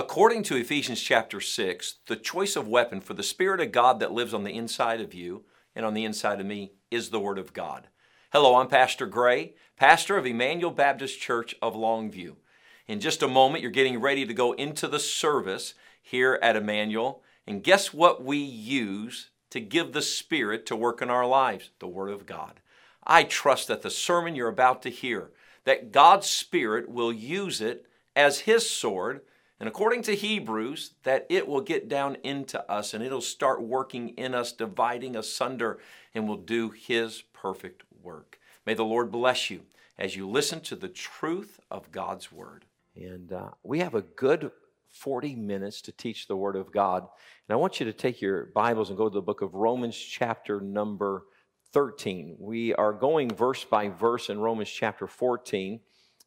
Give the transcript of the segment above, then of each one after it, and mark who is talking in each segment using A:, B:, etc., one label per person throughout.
A: According to Ephesians chapter 6, the choice of weapon for the Spirit of God that lives on the inside of you and on the inside of me is the Word of God. Hello, I'm Pastor Gray, pastor of Emmanuel Baptist Church of Longview. In just a moment, you're getting ready to go into the service here at Emmanuel. And guess what we use to give the Spirit to work in our lives? The Word of God. I trust that the sermon you're about to hear, that God's Spirit will use it as His sword, and according to Hebrews, that it will get down into us and it'll start working in us, dividing asunder, and will do His perfect work. May the Lord bless you as you listen to the truth of God's Word. And uh, we have a good 40 minutes to teach the Word of God. And I want you to take your Bibles and go to the book of Romans, chapter number 13. We are going verse by verse in Romans chapter 14.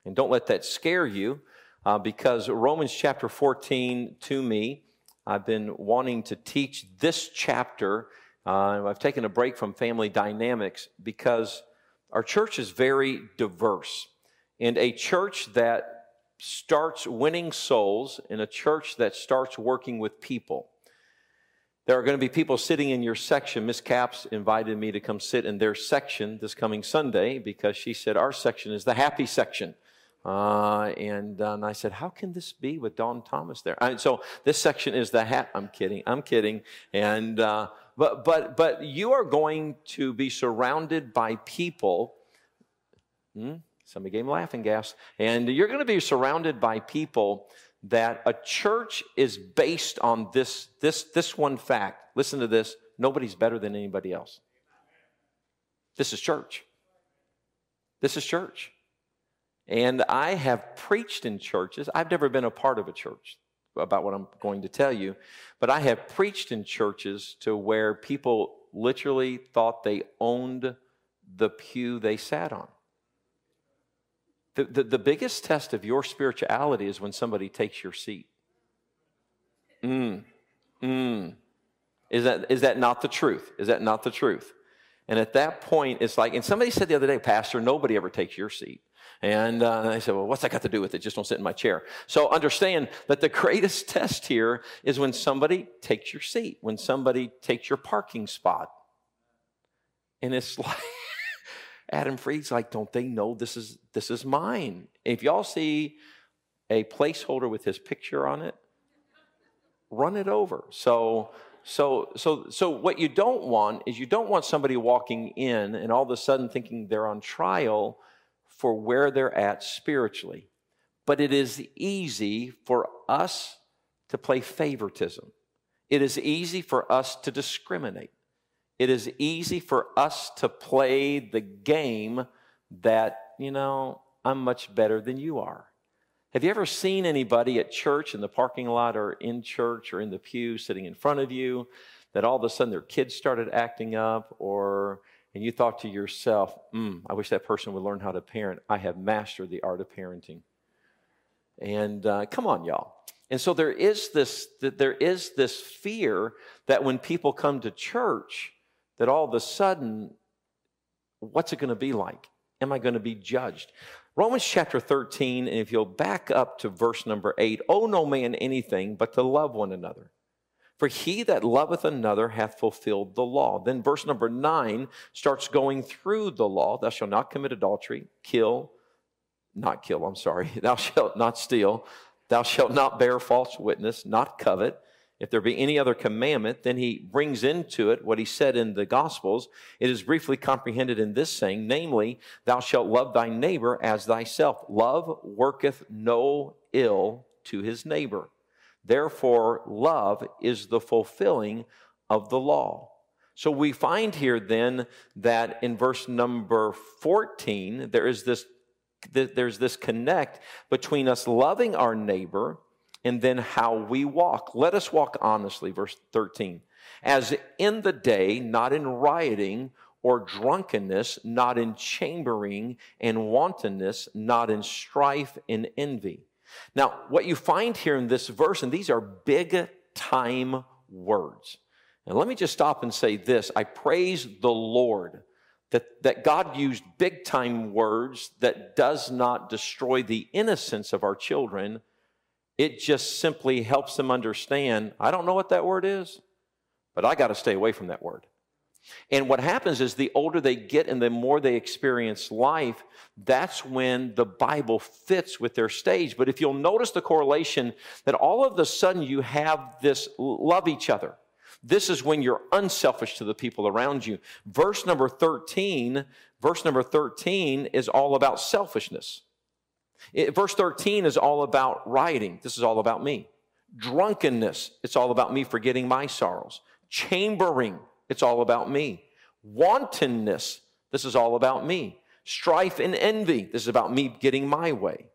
A: And don't let that scare you uh, because Romans chapter 14 to me, I've been wanting to teach this chapter uh, I've taken a break from family dynamics because our church is very diverse. And a church that starts winning souls and a church that starts working with people. There are going to be people sitting in your section. Miss Caps invited me to come sit in their section this coming Sunday because she said our section is the happy section. Uh, and, uh, and I said, How can this be with Don Thomas there? And so this section is the hat. I'm kidding. I'm kidding. And uh, but, but, but you are going to be surrounded by people. Hmm? Somebody gave me laughing gas. And you're going to be surrounded by people that a church is based on this, this, this one fact. Listen to this nobody's better than anybody else. This is church. This is church. And I have preached in churches. I've never been a part of a church about what I'm going to tell you. But I have preached in churches to where people literally thought they owned the pew they sat on. The, the, the biggest test of your spirituality is when somebody takes your seat. Mm, mm. Is that, is that not the truth? Is that not the truth? And at that point, it's like, and somebody said the other day, Pastor, nobody ever takes your seat. And, uh, I said, well, what's that got to do with it? Just don't sit in my chair. So understand that the greatest test here is when somebody takes your seat, when somebody takes your parking spot. And it's like, Adam Freed's like, don't they know this is, this is mine? If y'all see a placeholder with his picture on it, run it over. So, so, so, so what you don't want is you don't want somebody walking in and all of a sudden thinking they're on trial for where they're at spiritually. But it is easy for us to play favoritism. It is easy for us to discriminate. It is easy for us to play the game that, you know, I'm much better than you are. Have you ever seen anybody at church in the parking lot or in church or in the pew sitting in front of you that all of a sudden their kids started acting up or and you thought to yourself, mm, I wish that person would learn how to parent. I have mastered the art of parenting. And uh, come on, y'all. And so there is this there is this fear that when people come to church, that all of a sudden, what's it going to be like? Am I going to be judged? Romans chapter 13, and if you'll back up to verse number 8, owe no man anything but to love one another. For he that loveth another hath fulfilled the law. Then verse number nine starts going through the law. Thou shalt not commit adultery, kill, not kill, I'm sorry. Thou shalt not steal. Thou shalt not bear false witness, not covet. If there be any other commandment, then he brings into it what he said in the Gospels. It is briefly comprehended in this saying, namely, thou shalt love thy neighbor as thyself. Love worketh no ill to his neighbor. Therefore, love is the fulfilling of the law. So we find here then that in verse number 14, there is this, there's this connect between us loving our neighbor and then how we walk. Let us walk honestly, verse 13. As in the day, not in rioting or drunkenness, not in chambering and wantonness, not in strife and envy now, what you find here in this verse, and these are big time words. And let me just stop and say this I praise the Lord that, that God used big time words that does not destroy the innocence of our children. It, It just simply helps them understand I don't know what that word is, but I got to stay away from that word. And what happens is the older they get and the more they experience life, that's when the Bible fits with their stage. But if you'll notice the correlation that all of a sudden you have this love each other. This is when you're unselfish to the people around you. Verse number 13, verse number 13 is all about selfishness. It, verse 13 is all about rioting. This is all about me. Drunkenness, it's all about me forgetting my sorrows. Chambering, it's all about me. Wantonness, this is all about me. Strife and envy, this is about me getting my way.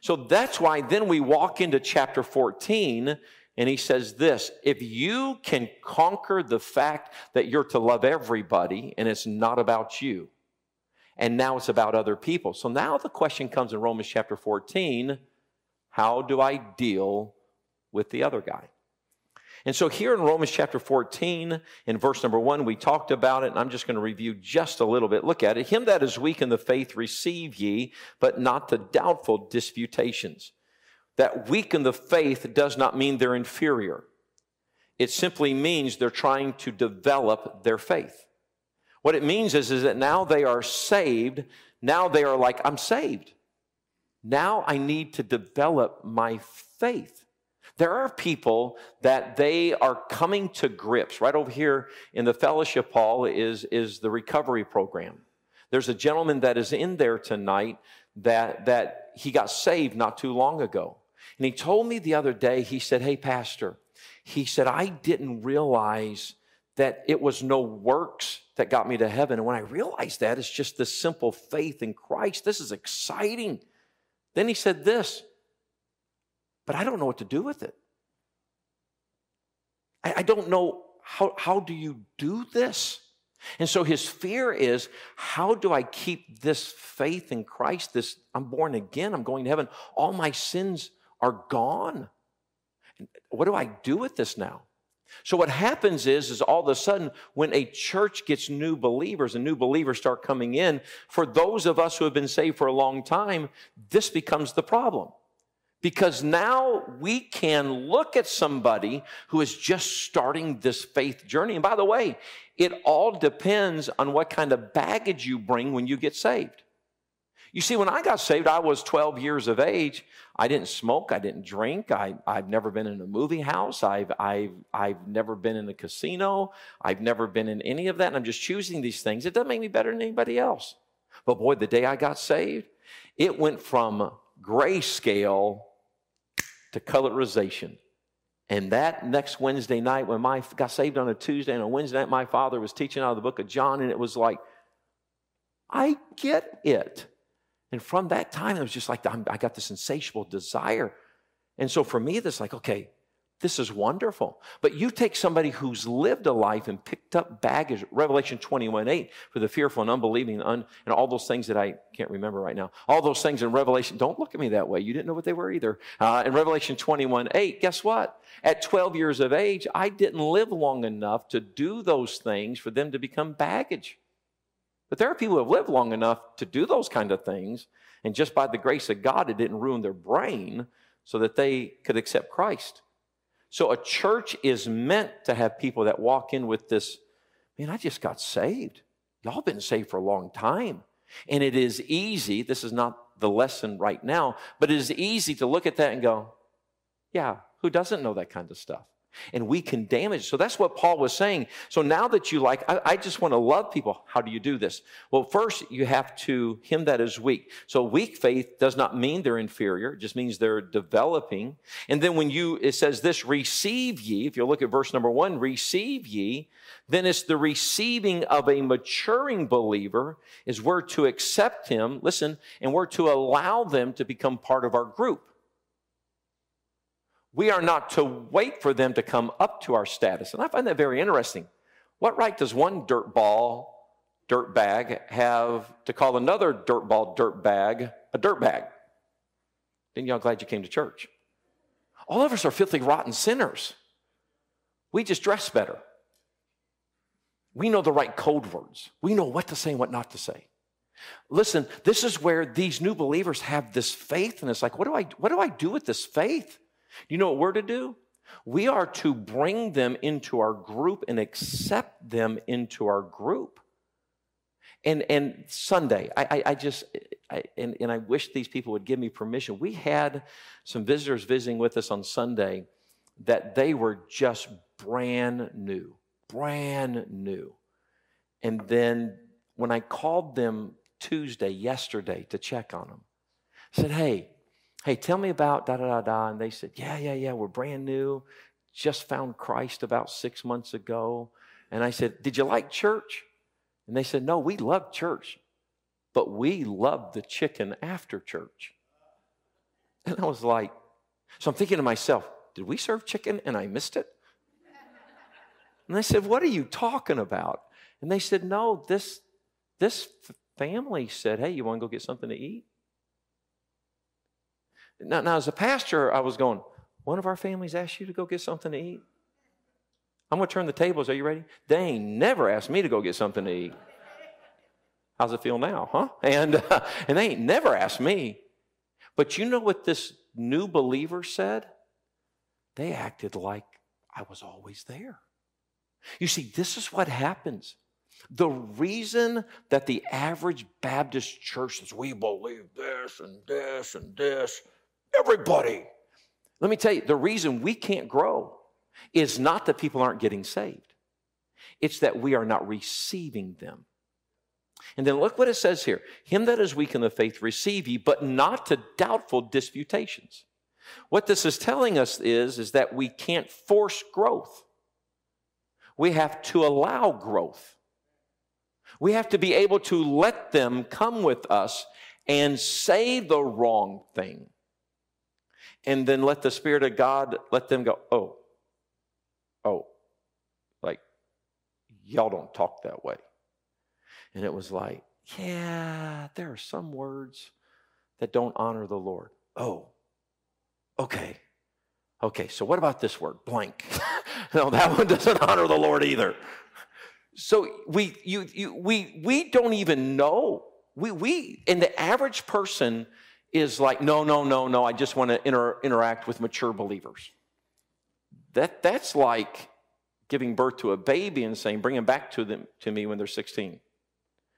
A: So that's why then we walk into chapter 14 and he says this if you can conquer the fact that you're to love everybody and it's not about you, and now it's about other people. So now the question comes in Romans chapter 14 how do I deal with the other guy? And so here in Romans chapter 14, in verse number one, we talked about it, and I'm just going to review just a little bit. Look at it. Him that is weak in the faith receive ye, but not the doubtful disputations. That weak in the faith does not mean they're inferior. It simply means they're trying to develop their faith. What it means is, is that now they are saved. Now they are like, I'm saved. Now I need to develop my faith. There are people that they are coming to grips. Right over here in the fellowship hall is, is the recovery program. There's a gentleman that is in there tonight that, that he got saved not too long ago. And he told me the other day, he said, Hey, Pastor, he said, I didn't realize that it was no works that got me to heaven. And when I realized that, it's just this simple faith in Christ. This is exciting. Then he said this but I don't know what to do with it. I, I don't know how, how do you do this? And so his fear is how do I keep this faith in Christ? This I'm born again, I'm going to heaven. All my sins are gone. What do I do with this now? So what happens is, is all of a sudden, when a church gets new believers and new believers start coming in, for those of us who have been saved for a long time, this becomes the problem. Because now we can look at somebody who is just starting this faith journey. And by the way, it all depends on what kind of baggage you bring when you get saved. You see, when I got saved, I was 12 years of age. I didn't smoke. I didn't drink. I, have never been in a movie house. I've, I've, I've never been in a casino. I've never been in any of that. And I'm just choosing these things. It doesn't make me better than anybody else. But boy, the day I got saved, it went from grayscale to colorization. And that next Wednesday night, when I got saved on a Tuesday and a Wednesday night, my father was teaching out of the book of John, and it was like, I get it. And from that time, it was just like I got this insatiable desire. And so for me, it's like, okay, this is wonderful. But you take somebody who's lived a life and picked up baggage, Revelation 21 8, for the fearful and unbelieving and, and all those things that I can't remember right now. All those things in Revelation, don't look at me that way. You didn't know what they were either. Uh, in Revelation 21 8, guess what? At 12 years of age, I didn't live long enough to do those things for them to become baggage. But there are people who have lived long enough to do those kind of things, and just by the grace of God, it didn't ruin their brain so that they could accept Christ. So a church is meant to have people that walk in with this, man, I just got saved. Y'all been saved for a long time. And it is easy, this is not the lesson right now, but it is easy to look at that and go, yeah, who doesn't know that kind of stuff? And we can damage. So that's what Paul was saying. So now that you like, I, I, just want to love people. How do you do this? Well, first you have to, him that is weak. So weak faith does not mean they're inferior. It just means they're developing. And then when you, it says this, receive ye, if you look at verse number one, receive ye, then it's the receiving of a maturing believer is we're to accept him, listen, and we're to allow them to become part of our group. We are not to wait for them to come up to our status. And I find that very interesting. What right does one dirt bag, have to call another dirt bag a dirt bag? Then y'all glad you came to church. All of us are filthy, rotten sinners. We just dress better. We know the right code words. We know what to say and what not to say. Listen, this is where these new believers have this faith, and it's like, what do I, what do I do with this faith? You know what we're to do? We are to bring them into our group and accept them into our group. And, and Sunday, I, I, I just, I, and, and I wish these people would give me permission. We had some visitors visiting with us on Sunday that they were just brand new, brand new. And then when I called them Tuesday, yesterday, to check on them, I said, hey, hey, tell me about da da da da. And they said, yeah, yeah, yeah, we're brand new. Just found Christ about six months ago. And I said, did you like church? And they said, no, we love church, but we love the chicken after church. And I was like, so I'm thinking to myself, did we serve chicken and I missed it? And I said, What are you talking about? And they said, No, this, this family said, Hey, you want to go get something to eat? Now, now, as a pastor, I was going, One of our families asked you to go get something to eat? I'm going to turn the tables. Are you ready? They ain't never asked me to go get something to eat. How's it feel now, huh? And, uh, and they ain't never asked me. But you know what this new believer said? They acted like I was always there. You see, this is what happens. The reason that the average Baptist church says, we believe this and this and this, everybody. Let me tell you, the reason we can't grow is not that people aren't getting saved, it's that we are not receiving them. And then look what it says here Him that is weak in the faith receive ye, but not to doubtful disputations. What this is telling us is, is that we can't force growth. We have to allow growth. We have to be able to let them come with us and say the wrong thing. And then let the Spirit of God let them go, oh, oh, like, y'all don't talk that way. And it was like, yeah, there are some words that don't honor the Lord. Oh, okay. Okay, so what about this word, blank? no, that one doesn't honor the Lord either. So we, you, you, we, we don't even know. We, we, and the average person is like, no, no, no, no, I just want to inter- interact with mature believers. That, that's like giving birth to a baby and saying, bring them back to, them, to me when they're 16.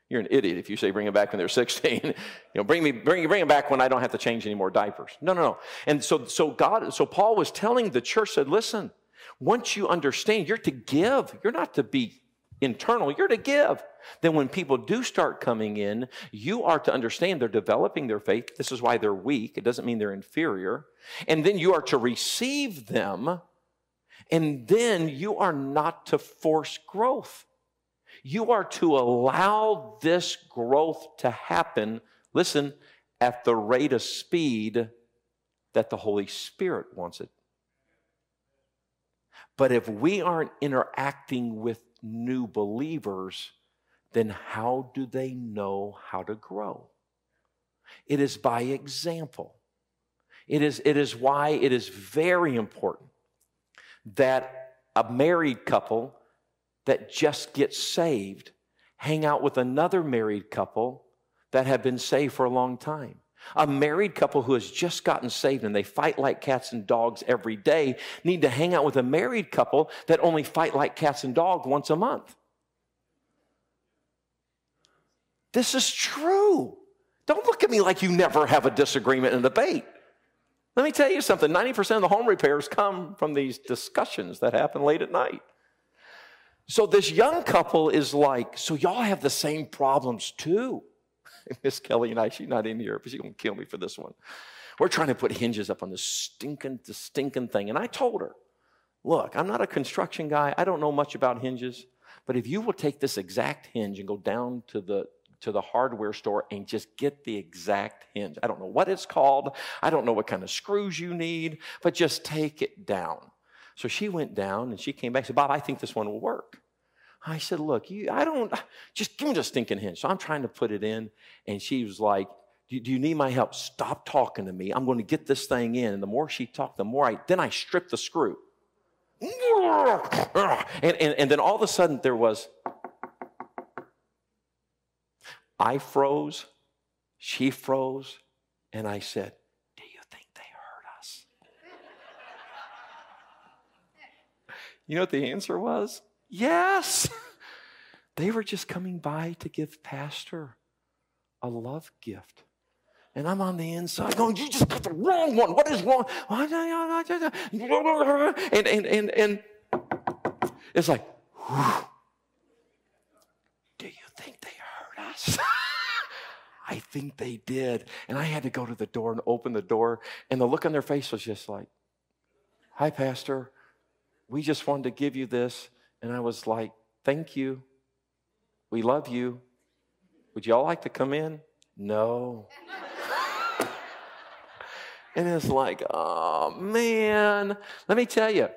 A: You're an idiot if you say bring them back when they're 16. you know, bring me, bring, bring them back when I don't have to change any more diapers. No, no, no. And so, so God, so Paul was telling the church, said, listen, once you understand, you're to give. You're not to be internal, you're to give. Then when people do start coming in, you are to understand they're developing their faith. This is why they're weak. It doesn't mean they're inferior. And then you are to receive them. And then you are not to force growth. You are to allow this growth to happen, listen, at the rate of speed that the Holy Spirit wants it. But if we aren't interacting with new believers, then how do they know how to grow? It is by example. It is, it is why it is very important that a married couple that just gets saved hang out with another married couple that have been saved for a long time. A married couple who has just gotten saved and they fight like cats and dogs every day need to hang out with a married couple that only fight like cats and dogs once a month. This is true. Don't look at me like you never have a disagreement and debate. Let me tell you something 90% of the home repairs come from these discussions that happen late at night. So this young couple is like, so y'all have the same problems too. Miss Kelly and I, she's not in here, but she's gonna kill me for this one. We're trying to put hinges up on this stinking, the stinking thing. And I told her, look, I'm not a construction guy. I don't know much about hinges. But if you will take this exact hinge and go down to the to the hardware store and just get the exact hinge. I don't know what it's called. I don't know what kind of screws you need, but just take it down. So she went down and she came back and said, Bob, I think this one will work. I said, Look, you, I don't, just give me the stinking hinge. So I'm trying to put it in. And she was like, do, do you need my help? Stop talking to me. I'm going to get this thing in. And the more she talked, the more I, then I stripped the screw. And, and, and then all of a sudden there was, I froze, she froze, and I said, Do you think they heard us?
B: You know what the answer was? Yes. they were just coming by to give Pastor a love gift. And I'm on the inside going, You just got the wrong one. What is wrong? And, and, and, and it's like, Whew. Do you think they heard us? I think they did. And I had to go to the door and open the door. And the look on their face was just like, Hi, Pastor. We just wanted to give you this. And I was like, Thank you. We love you. Would y'all like to come in? No. and it's like, oh man. Let me tell you,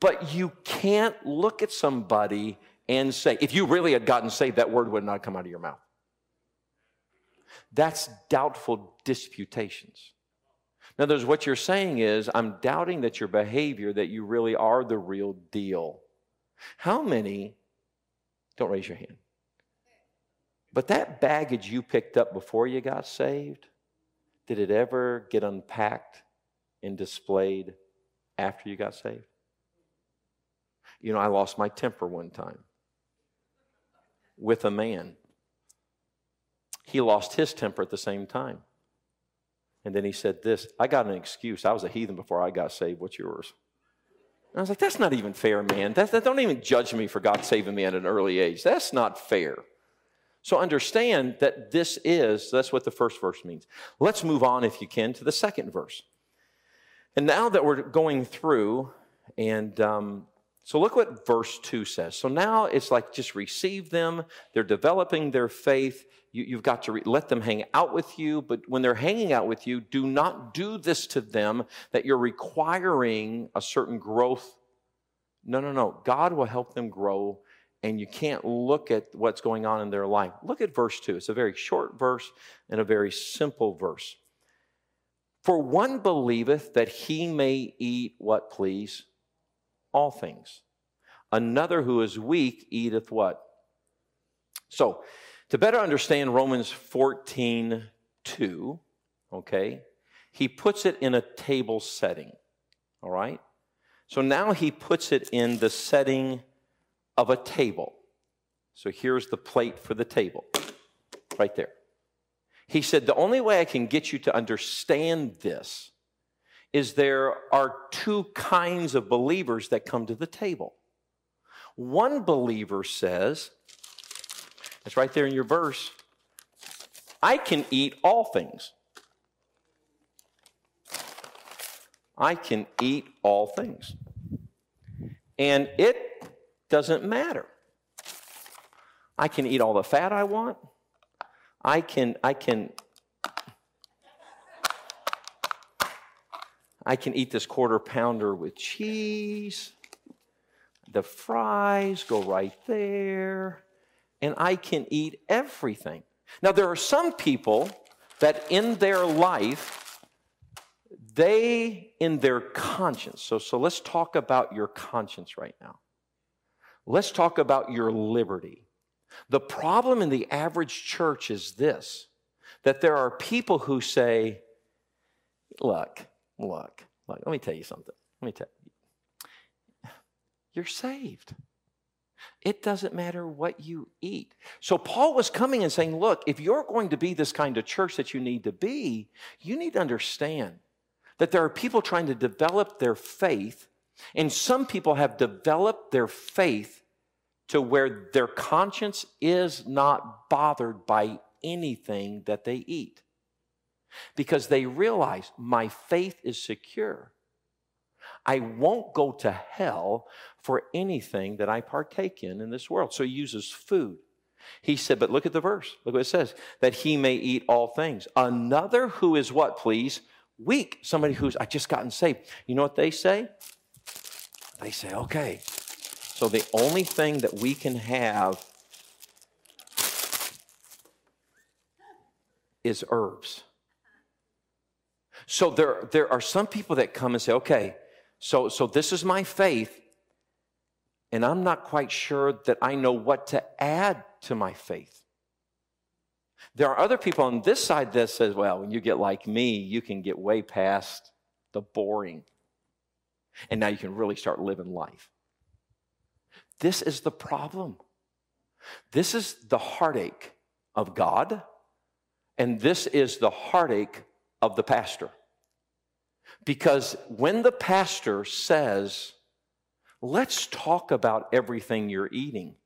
B: but you can't look at somebody and say, if you really had gotten saved, that word would not come out of your mouth. That's doubtful disputations. In other words, what you're saying is, I'm doubting that your behavior, that you really are the real deal. How many, don't raise your hand, but that baggage you picked up before you got saved, did it ever get unpacked and displayed after you got saved? You know, I lost my temper one time with a man. He lost his temper at the same time. And then he said this I got an excuse. I was a heathen before I got saved. What's yours? And I was like, that's not even fair, man. That, that, don't even judge me for God saving me at an early age. That's not fair. So understand that this is, that's what the first verse means. Let's move on, if you can, to the second verse. And now that we're going through, and um, so look what verse 2 says. So now it's like just receive them. They're developing their faith. You, have got to re- let them hang out with you. But when they're hanging out with you, do not do this to them that you're requiring a certain growth. No, no, no. God will help them grow, and you can't look at what's going on in their life. Look at verse 2. It's a very short verse and a very simple verse. For one believeth that he may eat what please all things. Another who is weak eateth what? So, to better understand Romans 14 2, okay, he puts it in a table setting, all right? So now he puts it in the setting of a table. So here's the plate for the table, right there. He said, The only way I can get you to understand this is there are two kinds of believers that come to the table. One believer says, it's right there in your verse, I can eat all things. I can eat all things. And it doesn't matter. I can eat all the fat I want. I can, I can I can eat this quarter pounder with cheese. The fries go right there. And I can eat everything. Now, there are some people that in their life, they, in their conscience, so, so let's talk about your conscience right now. Let's talk about your liberty. The problem in the average church is this that there are people who say, Look, Look, look, let me tell you something. Let me tell you. You're saved. It doesn't matter what you eat. So Paul was coming and saying, look, if you're going to be this kind of church that you need to be, you need to understand that there are people trying to develop their faith, and some people have developed their faith to where their conscience is not bothered by anything that they eat because they realize my faith is secure. I won't go to hell for anything that I partake in in this world. So he uses food. He said, but look at the verse. Look what it says that he may eat all things. Another who is what, please? Weak. Somebody who's, I just gotten saved. You know what they say? They say, okay, so the only thing that we can have is herbs. So there, there are some people that come and say, okay, so, so this is my faith, and I'm not quite sure that I know what to add to my faith. There are other people on this side that says, well, when you get like me, you can get way past the boring. And now you can really start living life. This is the problem. This is the heartache of God, and this is the heartache of the pastor. Because when the pastor says, let's talk about everything you're eating,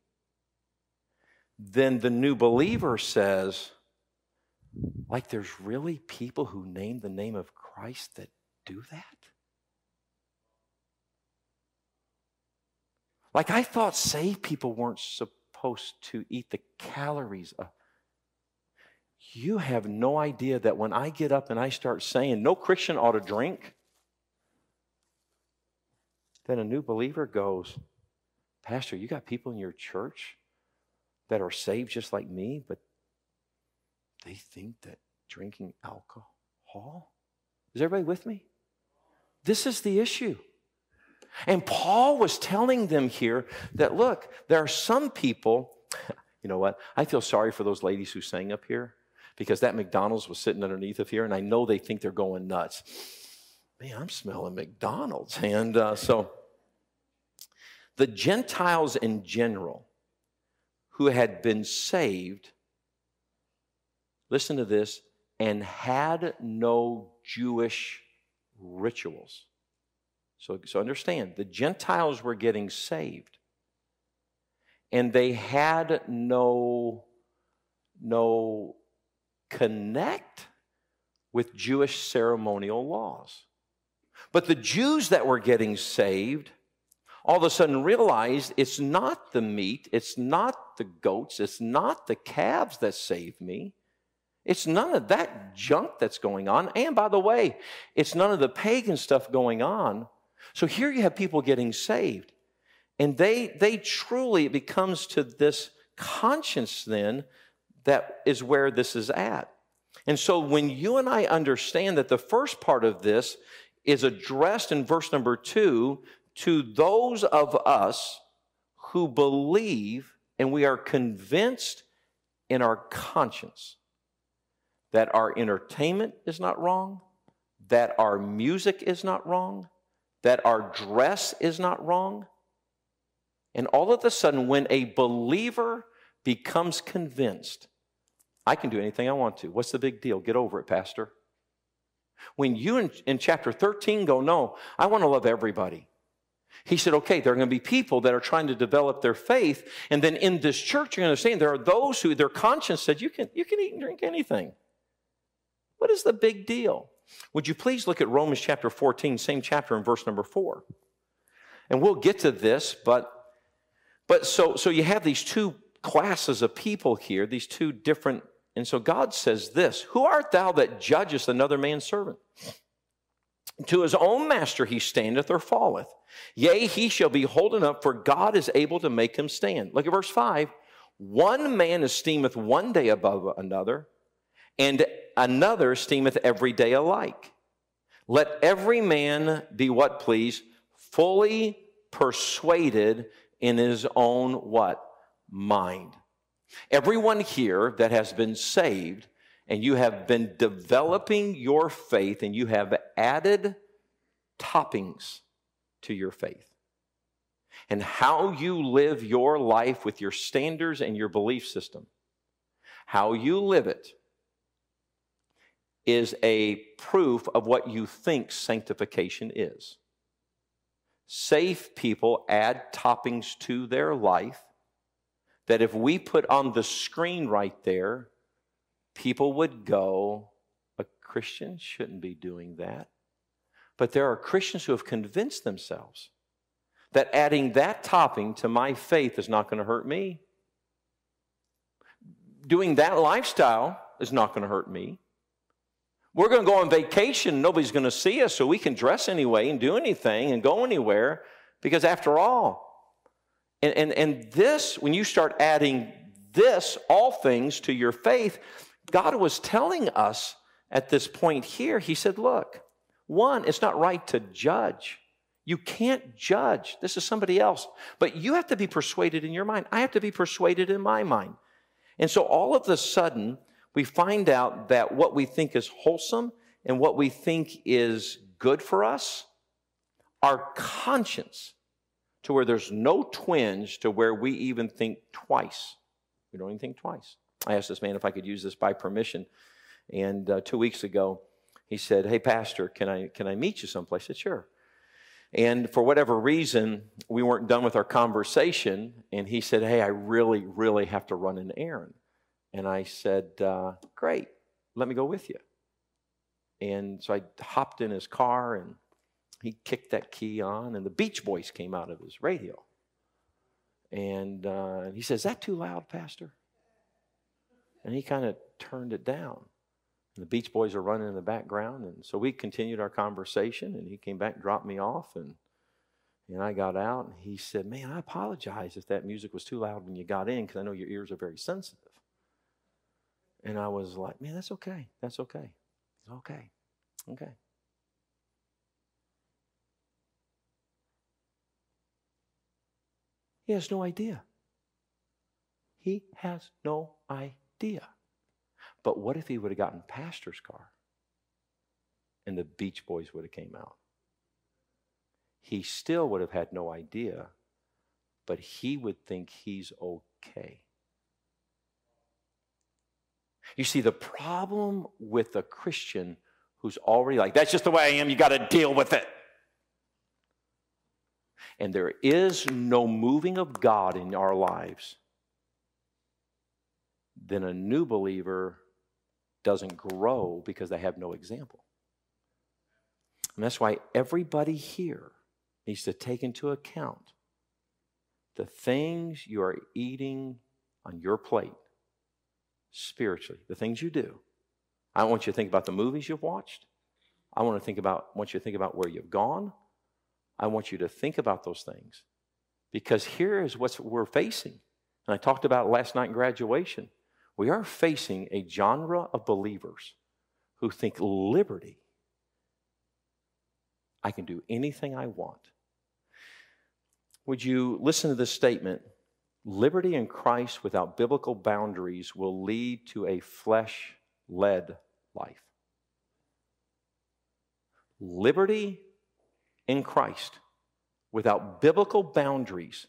B: then the new believer says, like there's really people who name the name of Christ that do that? Like I thought saved people weren't supposed to eat the calories of. You have no idea that when I get up and I start saying, no Christian ought to drink, then a new believer goes, Pastor, you got people in your church that are saved just like me, but they think that drinking alcohol. Is everybody with me? This is the issue. And Paul was telling them here that look, there are some people, you know what? I feel sorry for those ladies who sang up here because that McDonald's was sitting underneath of here, and I know they think they're going nuts. Man, I'm smelling McDonald's. And uh, so the Gentiles in general who had been saved, listen to this, and had no Jewish rituals. So, so understand, the Gentiles were getting saved. And they had no, no connect with Jewish ceremonial laws. But the Jews that were getting saved all of a sudden realized it's not the meat, it's not the goats, it's not the calves that saved me. It's none of that junk that's going on. And by the way, it's none of the pagan stuff going on. So here you have people getting saved. And they, they truly, it becomes to this conscience then that is where this is at. And so when you and I understand that the first part of this is addressed in verse number two to those of us who believe and we are convinced in our conscience that our entertainment is not wrong, that our music is not wrong, that our dress is not wrong. And all of a sudden, when a believer becomes convinced, I can do anything I want to. What's the big deal? Get over it, Pastor. When you in, in chapter 13 go, No, I want to love everybody. He said, okay, there are going to be people that are trying to develop their faith. And then in this church, you're going to understand there are those who their conscience said, you can, you can eat and drink anything. What is the big deal? Would you please look at Romans chapter 14, same chapter in verse number 4? And we'll get to this, but but so so you have these two classes of people here, these two different and so God says this, who art thou that judgest another man's servant? To his own master he standeth or falleth. Yea, he shall be holden up, for God is able to make him stand. Look at verse 5. One man esteemeth one day above another, and another esteemeth every day alike. Let every man be what please, fully persuaded in his own what? Mind. Everyone here that has been saved and you have been developing your faith and you have added toppings to your faith. And how you live your life with your standards and your belief system, how you live it is a proof of what you think sanctification is. Safe people add toppings to their life that if we put on the screen right there, people would go, a Christian shouldn't be doing that. But there are Christians who have convinced themselves that adding that topping to my faith is not going to hurt me. Doing that lifestyle is not going to hurt me. We're going to go on vacation. Nobody's going to see us, so we can dress anyway and do anything and go anywhere because, after all, and, and, and this, when you start adding this, all things, to your faith, God was telling us at this point here, He said, Look, one, it's not right to judge. You can't judge. This is somebody else. But you have to be persuaded in your mind. I have to be persuaded in my mind. And so all of a sudden, we find out that what we think is wholesome and what we think is good for us, our conscience to where there's no twinge to where we even think twice. We don't even think twice. I asked this man if I could use this by permission. And uh, two weeks ago, he said, Hey, Pastor, can I, can I meet you someplace? I said, Sure. And for whatever reason, we weren't done with our conversation. And he said, Hey, I really, really have to run an errand. And I said, uh, Great, let me go with you. And so I hopped in his car and he kicked that key on, and the Beach Boys came out of his radio. And uh, he says, Is that too loud, Pastor? And he kind of turned it down. And the Beach Boys are running in the background. And so we continued our conversation, and he came back dropped me off. And, and I got out, and he said, Man, I apologize if that music was too loud when you got in, because I know your ears are very sensitive. And I was like, Man, that's okay. That's okay. Okay. Okay. He has no idea. He has no idea. But what if he would have gotten pastor's car and the Beach Boys would have came out? He still would have had no idea, but he would think he's okay. You see, the problem with a Christian who's already like, that's just the way I am, you got to deal with it and there is no moving of God in our lives, then a new believer doesn't grow because they have no example. And that's why everybody here needs to take into account the things you are eating on your plate spiritually, the things you do. I want you to think about the movies you've watched. I want to think about want you to think about where you've gone. I want you to think about those things because here is what we're facing. And I talked about last night in graduation. We are facing a genre of believers who think liberty. I can do anything I want. Would you listen to this statement? Liberty in Christ without biblical boundaries will lead to a flesh led life. Liberty in Christ without biblical boundaries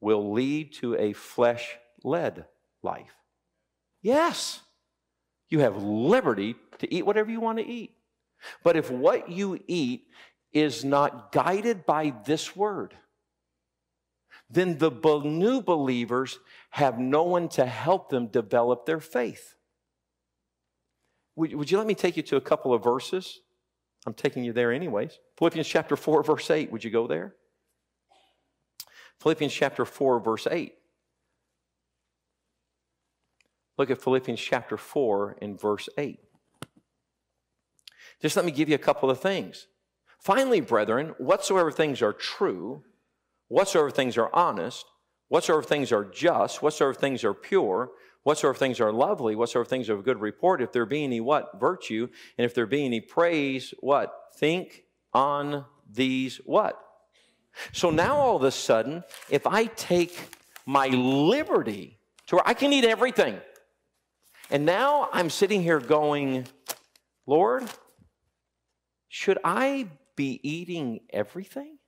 B: will lead to a flesh led life. Yes, you have liberty to eat whatever you want to eat. But if what you eat is not guided by this word, then the new believers have no one to help them develop their faith. Would, would you let me take you to a couple of verses? I'm taking you there anyways. Philippians chapter 4, verse 8. Would you go there? Philippians chapter 4, verse 8. Look at Philippians chapter 4 and verse 8. Just let me give you a couple of things. Finally, brethren, whatsoever things are true, whatsoever things are honest, whatsoever things are just, whatsoever things are pure, whatsoever things are lovely, whatsoever things are of good report, if there be any what? Virtue, and if there be any praise, what? Think on these what? So now all of a sudden, if I take my liberty to where I can eat everything, and now I'm sitting here going, Lord, should I be eating everything?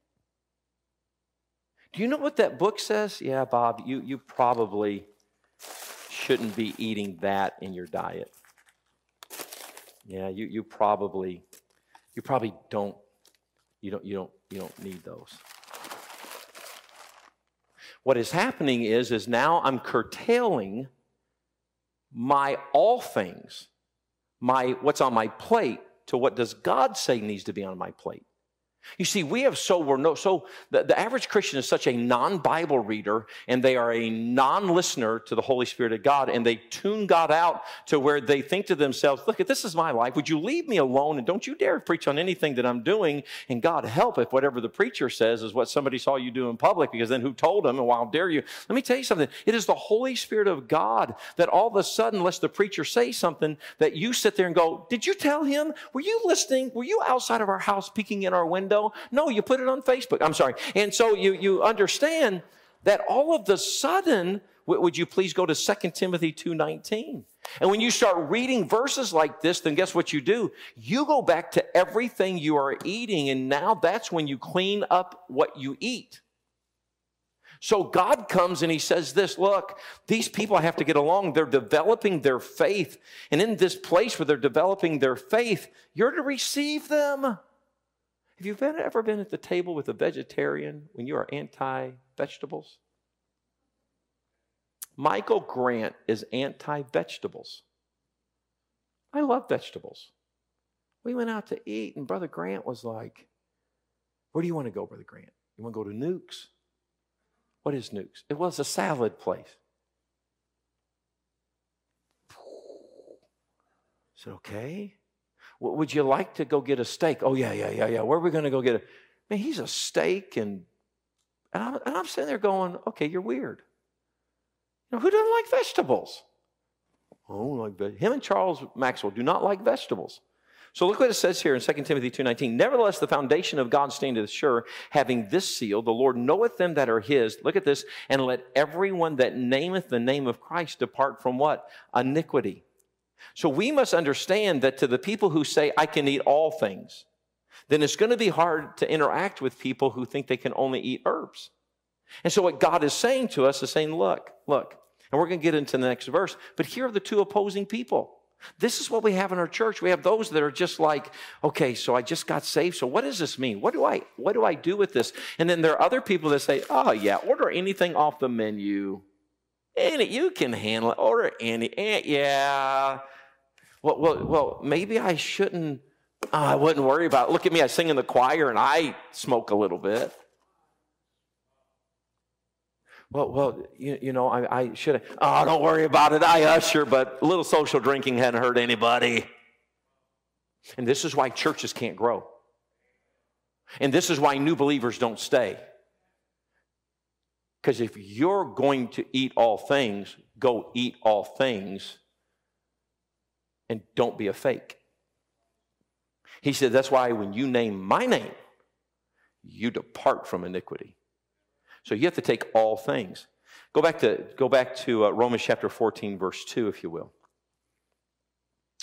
B: Do you know what that book says? Yeah, Bob, you, you probably shouldn't be eating that in your diet. Yeah, you, you probably you probably don't you don't you don't you don't need those. What is happening is is now I'm curtailing my all things, my what's on my plate to what does God say needs to be on my plate. You see, we have so we're no so the, the average Christian is such a non-Bible reader and they are a non-listener to the Holy Spirit of God, and they tune God out to where they think to themselves, look, this is my life, would you leave me alone and don't you dare preach on anything that I'm doing? And God help if whatever the preacher says is what somebody saw you do in public, because then who told him and why dare you? Let me tell you something. It is the Holy Spirit of God that all of a sudden lets the preacher say something that you sit there and go, Did you tell him? Were you listening? Were you outside of our house peeking in our window? Window. No, you put it on Facebook. I'm sorry. And so you, you understand that all of the sudden, would you please go to 2 Timothy 2.19? And when you start reading verses like this, then guess what you do? You go back to everything you are eating, and now that's when you clean up what you eat. So God comes and he says this, look, these people have to get along. They're developing their faith. And in this place where they're developing their faith, you're to receive them. Have you ever been at the table with a vegetarian when you are anti vegetables? Michael Grant is anti vegetables. I love vegetables. We went out to eat, and Brother Grant was like, Where do you want to go, Brother Grant? You want to go to Newk's? What is Newk's? It was a salad place. I said, Okay. Would you like to go get a steak? Oh, yeah, yeah, yeah, yeah. Where are we going to go get a. Man, he's a steak, and, and, I'm, and I'm sitting there going, Okay, you're weird. You know, who doesn't like vegetables? Oh, like him and Charles Maxwell do not like vegetables. So look what it says here in 2 Timothy 2.19. Nevertheless, the foundation of God standeth sure, having this seal, the Lord knoweth them that are his. Look at this. And let everyone that nameth the name of Christ depart from what? Iniquity. So we must understand that to the people who say, I can eat all things, then it's going to be hard to interact with people who think they can only eat herbs. And so what God is saying to us is saying, look, look, and we're going to get into the next verse, but here are the two opposing people. This is what we have in our church. We have those that are just like, okay, so I just got saved. So what does this mean? What do I what do I do with this? And then there are other people that say, oh yeah, order anything off the menu. Any you can handle it. Order any. Eh, yeah. Well, well, well, maybe I shouldn't. Oh, I wouldn't worry about it. Look at me. I sing in the choir and I smoke a little bit. Well, well, you, you know, I, I should have. Oh, don't worry about it. I usher, but a little social drinking hadn't hurt anybody. And this is why churches can't grow. And this is why new believers don't stay. Because if you're going to eat all things, go eat all things and don't be a fake. He said, That's why when you name my name, you depart from iniquity. So you have to take all things. Go back to, go back to uh, Romans chapter 14, verse 2, if you will.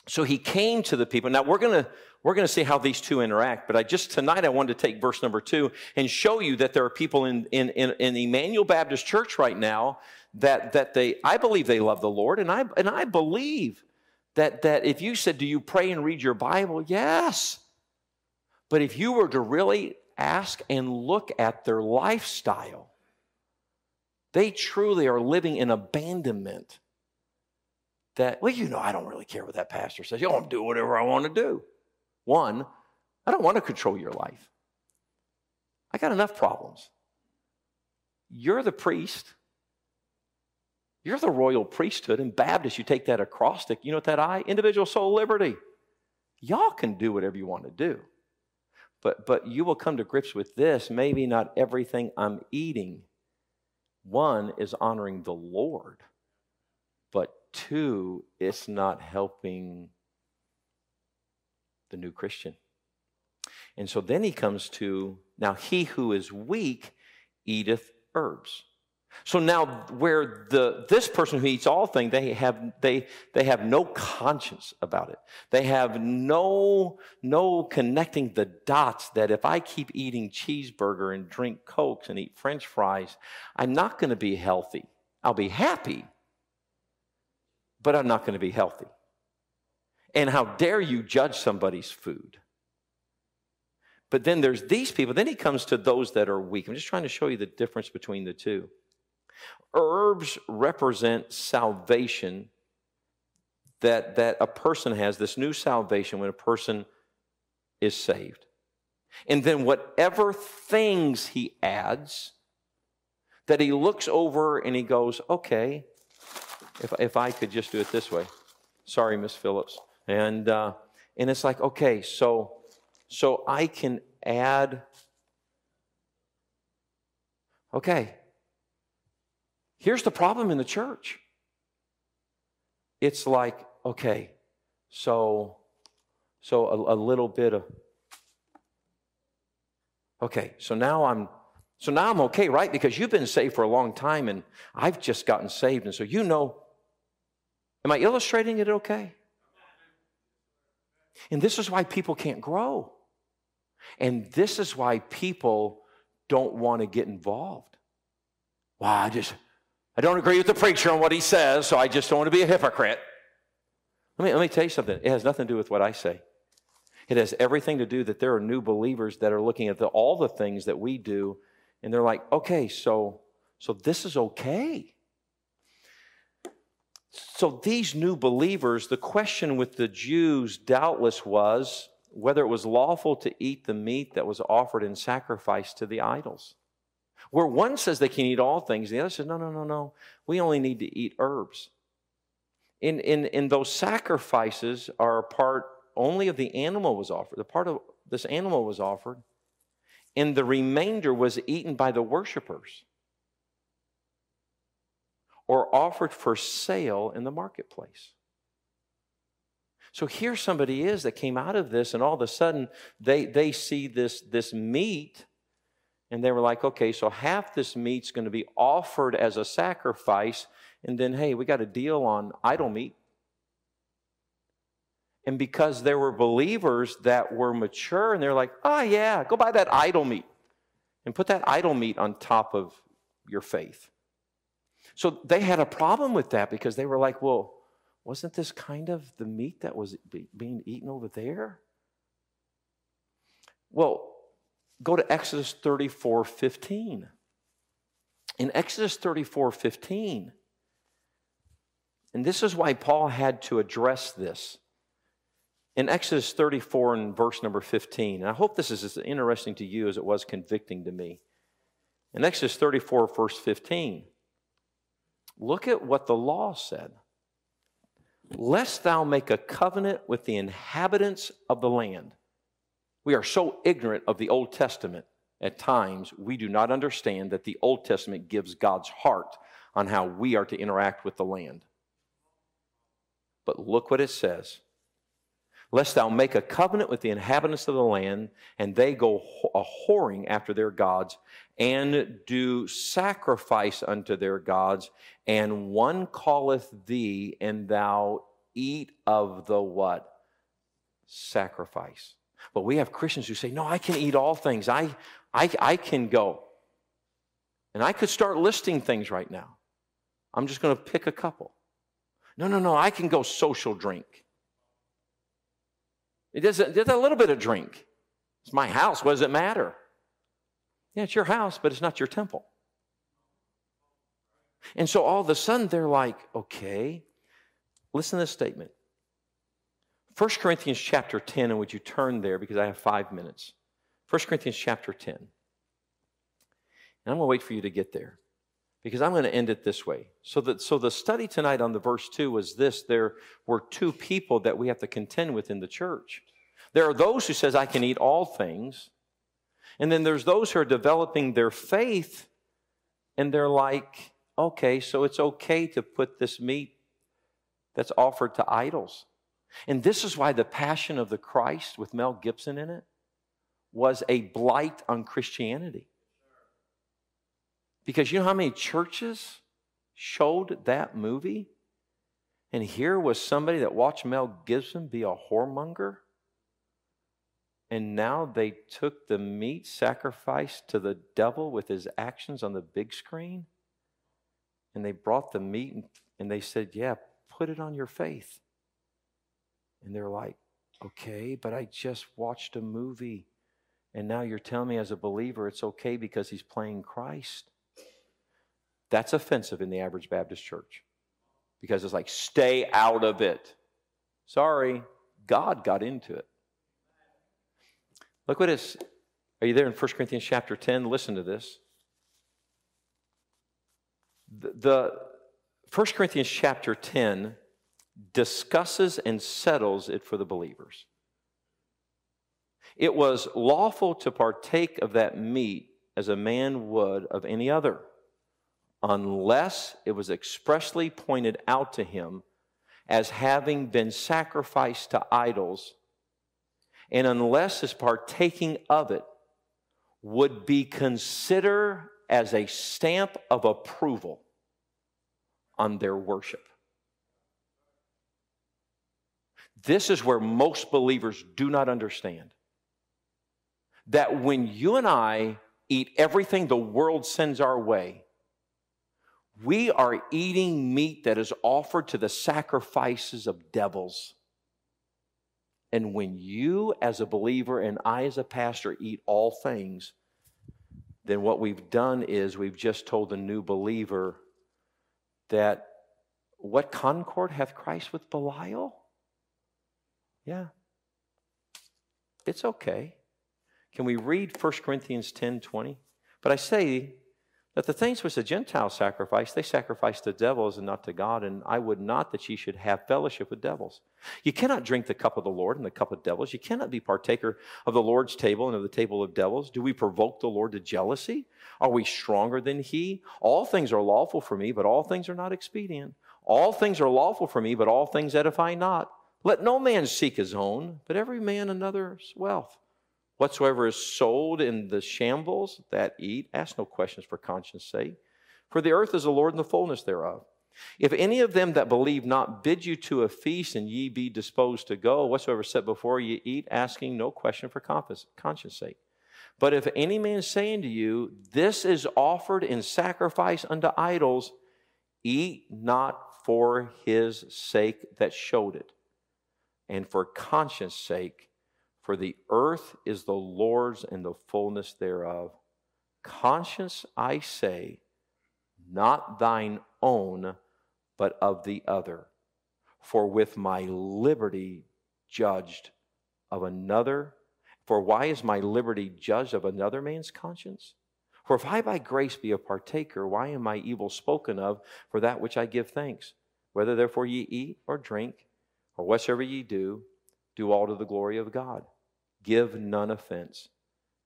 B: So he came to the people. Now we're going to we're going to see how these two interact, but I just tonight I wanted to take verse number two and show you that there are people in, in, in, in Emmanuel Baptist Church right now that, that they, I believe they love the Lord, and I, and I believe that, that if you said, Do you pray and read your Bible? Yes. But if you were to really ask and look at their lifestyle, they truly are living in abandonment. That, well, you know, I don't really care what that pastor says. You don't do whatever I want to do. One, I don't want to control your life. I got enough problems. You're the priest. You're the royal priesthood. In Baptist, you take that acrostic. You know what that I? Individual soul liberty. Y'all can do whatever you want to do. But, but you will come to grips with this. Maybe not everything I'm eating one is honoring the Lord, two, it's not helping the new Christian. And so then he comes to now, he who is weak eateth herbs. So now where the this person who eats all things, they have they they have no conscience about it. They have no no connecting the dots that if I keep eating cheeseburger and drink cokes and eat french fries, I'm not going to be healthy. I'll be happy, but I'm not going to be healthy. And how dare you judge somebody's food? But then there's these people. Then he comes to those that are weak. I'm just trying to show you the difference between the two. Herbs represent salvation that, that a person has, this new salvation when a person is saved. And then whatever things he adds, that he looks over and he goes, okay, if, if I could just do it this way. Sorry, Miss Phillips. And, uh, and it's like, okay, so, so I can add, okay, Here's the problem in the church it's like, okay, so, so a, a little bit of, okay, so now I'm so now I'm okay, right? Because you've been saved for a long time and I've just gotten saved. And so you know, am I illustrating it okay? And this is why people can't grow. And this is why people don't want to get involved. Well, I just, I don't agree with the preacher on what he says, so I just don't want to be a hypocrite. Let me, let me tell you something. It has nothing to do with what I say. It has everything to do that there are new believers that are looking at the, all the things that we do, and they're like, okay, so, so this is okay. So these new believers, the question with the Jews doubtless was whether it was lawful to eat the meat that was offered in sacrifice to the idols. Where one says they can eat all things, the other says, no, no, no, no. We only need to eat herbs. In, in, in those sacrifices are a part only of the animal was offered. The part of this animal was offered, and the remainder was eaten by the worshipers or offered for sale in the marketplace. So here somebody is that came out of this, and all of a sudden they, they see this, this meat, and they were like, okay, so half this meat's going to be offered as a sacrifice, and then, hey, we got a deal on idol meat. And because there were believers that were mature, and they're like, oh, yeah, go buy that idol meat and put that idol meat on top of your faith. So they had a problem with that because they were like, well, wasn't this kind of the meat that was being eaten over there? Well, go to Exodus 34 15. In Exodus 34 15, and this is why Paul had to address this. In Exodus 34 and verse number 15, and I hope this is as interesting to you as it was convicting to me. In Exodus 34, verse 15, look at what the law said lest thou make a covenant with the inhabitants of the land. We are so ignorant of the Old Testament at times, we do not understand that the Old Testament gives God's heart on how we are to interact with the land. But look what it says lest thou make a covenant with the inhabitants of the land, and they go a whoring after their gods, and do sacrifice unto their gods, and one calleth thee, and thou eat of the what? Sacrifice. But we have Christians who say, No, I can eat all things. I, I, I can go. And I could start listing things right now. I'm just going to pick a couple. No, no, no, I can go social drink. It does a, a little bit of drink. It's my house. What does it matter? Yeah, it's your house, but it's not your temple. And so all of a sudden they're like, okay, listen to this statement. 1 Corinthians chapter 10, and would you turn there because I have five minutes. 1 Corinthians chapter 10. And I'm going to wait for you to get there because I'm going to end it this way. So, that, so the study tonight on the verse 2 was this there were two people that we have to contend with in the church. There are those who says I can eat all things, and then there's those who are developing their faith and they're like, okay, so it's okay to put this meat that's offered to idols. And this is why the Passion of the Christ with Mel Gibson in it was a blight on Christianity. Because you know how many churches showed that movie? And here was somebody that watched Mel Gibson be a whoremonger. And now they took the meat sacrificed to the devil with his actions on the big screen. And they brought the meat and, they said, Yeah, put it on your faith. And they're like, Okay, but I just watched a movie. And now you're telling me as a believer it's okay because he's playing Christ. That's offensive in the average Baptist church because it's like, stay out of it. Sorry, God got into it. Look what it's. Are you there in 1 Corinthians chapter 10? Listen to this. The, the 1 Corinthians chapter 10 discusses and settles it for the believers. It was lawful to partake of that meat as a man would of any other unless it was expressly pointed out to him as having been sacrificed to idols, and unless his partaking of it would be considered as a stamp of approval on their worship. This is where most believers do not understand. That when you and I eat everything the world sends our way, We are eating meat that is offered to the sacrifices of devils. And when you, as a believer, and I, as a pastor, eat all things, then what we've done is we've just told the new believer that what concord hath Christ with Belial? Yeah. It's okay. Can we read 1 Corinthians 10 20? But I say that the things which the Gentiles sacrifice, they sacrifice to devils and not to God, and I would not that ye should have fellowship with devils. You cannot drink the cup of the Lord and the cup of devils. You cannot be partaker of the Lord's table and of the table of devils. Do we provoke the Lord to jealousy? Are we stronger than he? All things are lawful for me, but all things are not expedient. All things are lawful for me, but all things edify not. Let no man seek his own, but every man another's wealth. Whatsoever is sold in the shambles that eat, ask no questions for conscience sake. For the earth is the Lord and the fullness thereof. If any of them that believe not bid you to a feast, and ye be disposed to go, whatsoever set before you eat, asking no question for conscience sake. But if any man say unto you, This is offered in sacrifice unto idols, eat not for his sake that showed it, and for conscience sake for the earth is the Lord's and the fullness thereof. Conscience, I say, not thine own, but of the other. For with my liberty judged of another, for why is my liberty judged of another man's conscience? For if I by grace be a partaker, why am I evil spoken of for that which I give thanks? Whether therefore ye eat or drink, or whatsoever ye do, do all to the glory of God. Give none offense,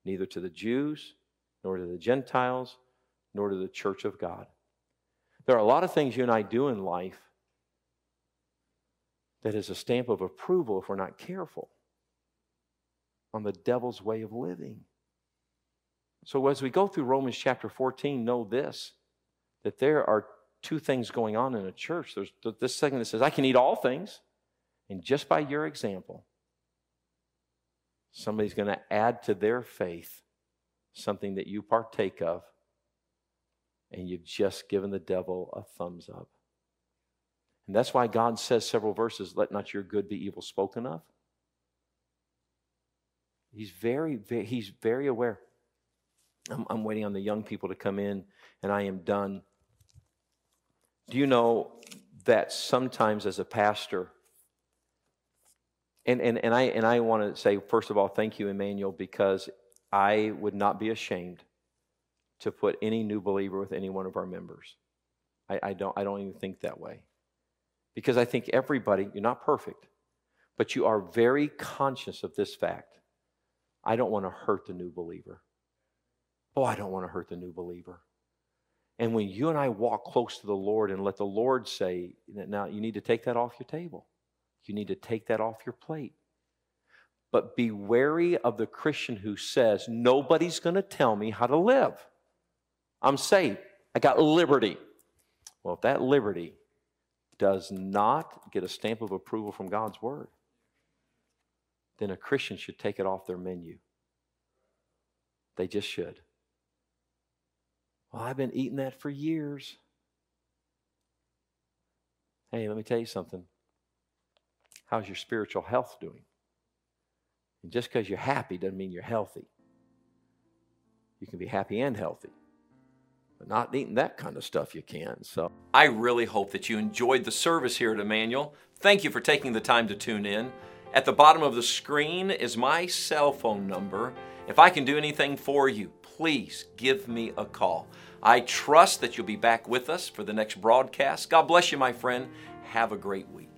B: neither to the Jews, nor to the Gentiles, nor to the church of God. There are a lot of things you and I do in life that is a stamp of approval if we're not careful on the devil's way of living. So, as we go through Romans chapter 14, know this that there are two things going on in a church. There's this segment that says, I can eat all things. And just by your example, somebody's going to add to their faith something that you partake of, and you've just given the devil a thumbs up. And that's why God says several verses, let not your good be evil spoken of. He's very, very he's very aware. I'm, I'm waiting on the young people to come in, and I am done. Do you know that sometimes as a pastor, and, and, and I, and I want to say, first of all, thank you, Emmanuel, because I would not be ashamed to put any new believer with any one of our members. I, I, don't, I don't even think that way. Because I think everybody, you're not perfect, but you are very conscious of this fact. I don't want to hurt the new believer. Oh, I don't want to hurt the new believer. And when you and I walk close to the Lord and let the Lord say, now you need to take that off your table. You need to take that off your plate. But be wary of the Christian who says, Nobody's going to tell me how to live. I'm saved. I got liberty. Well, if that liberty does not get a stamp of approval from God's word, then a Christian should take it off their menu. They just should. Well, I've been eating that for years. Hey, let me tell you something. How's your spiritual health doing? And just because you're happy doesn't mean you're healthy. You can be happy and healthy. But not eating that kind of stuff you can. So
A: I really hope that you enjoyed the service here at Emmanuel. Thank you for taking the time to tune in. At the bottom of the screen is my cell phone number. If I can do anything for you, please give me a call. I trust that you'll be back with us for the next broadcast. God bless you, my friend. Have a great week.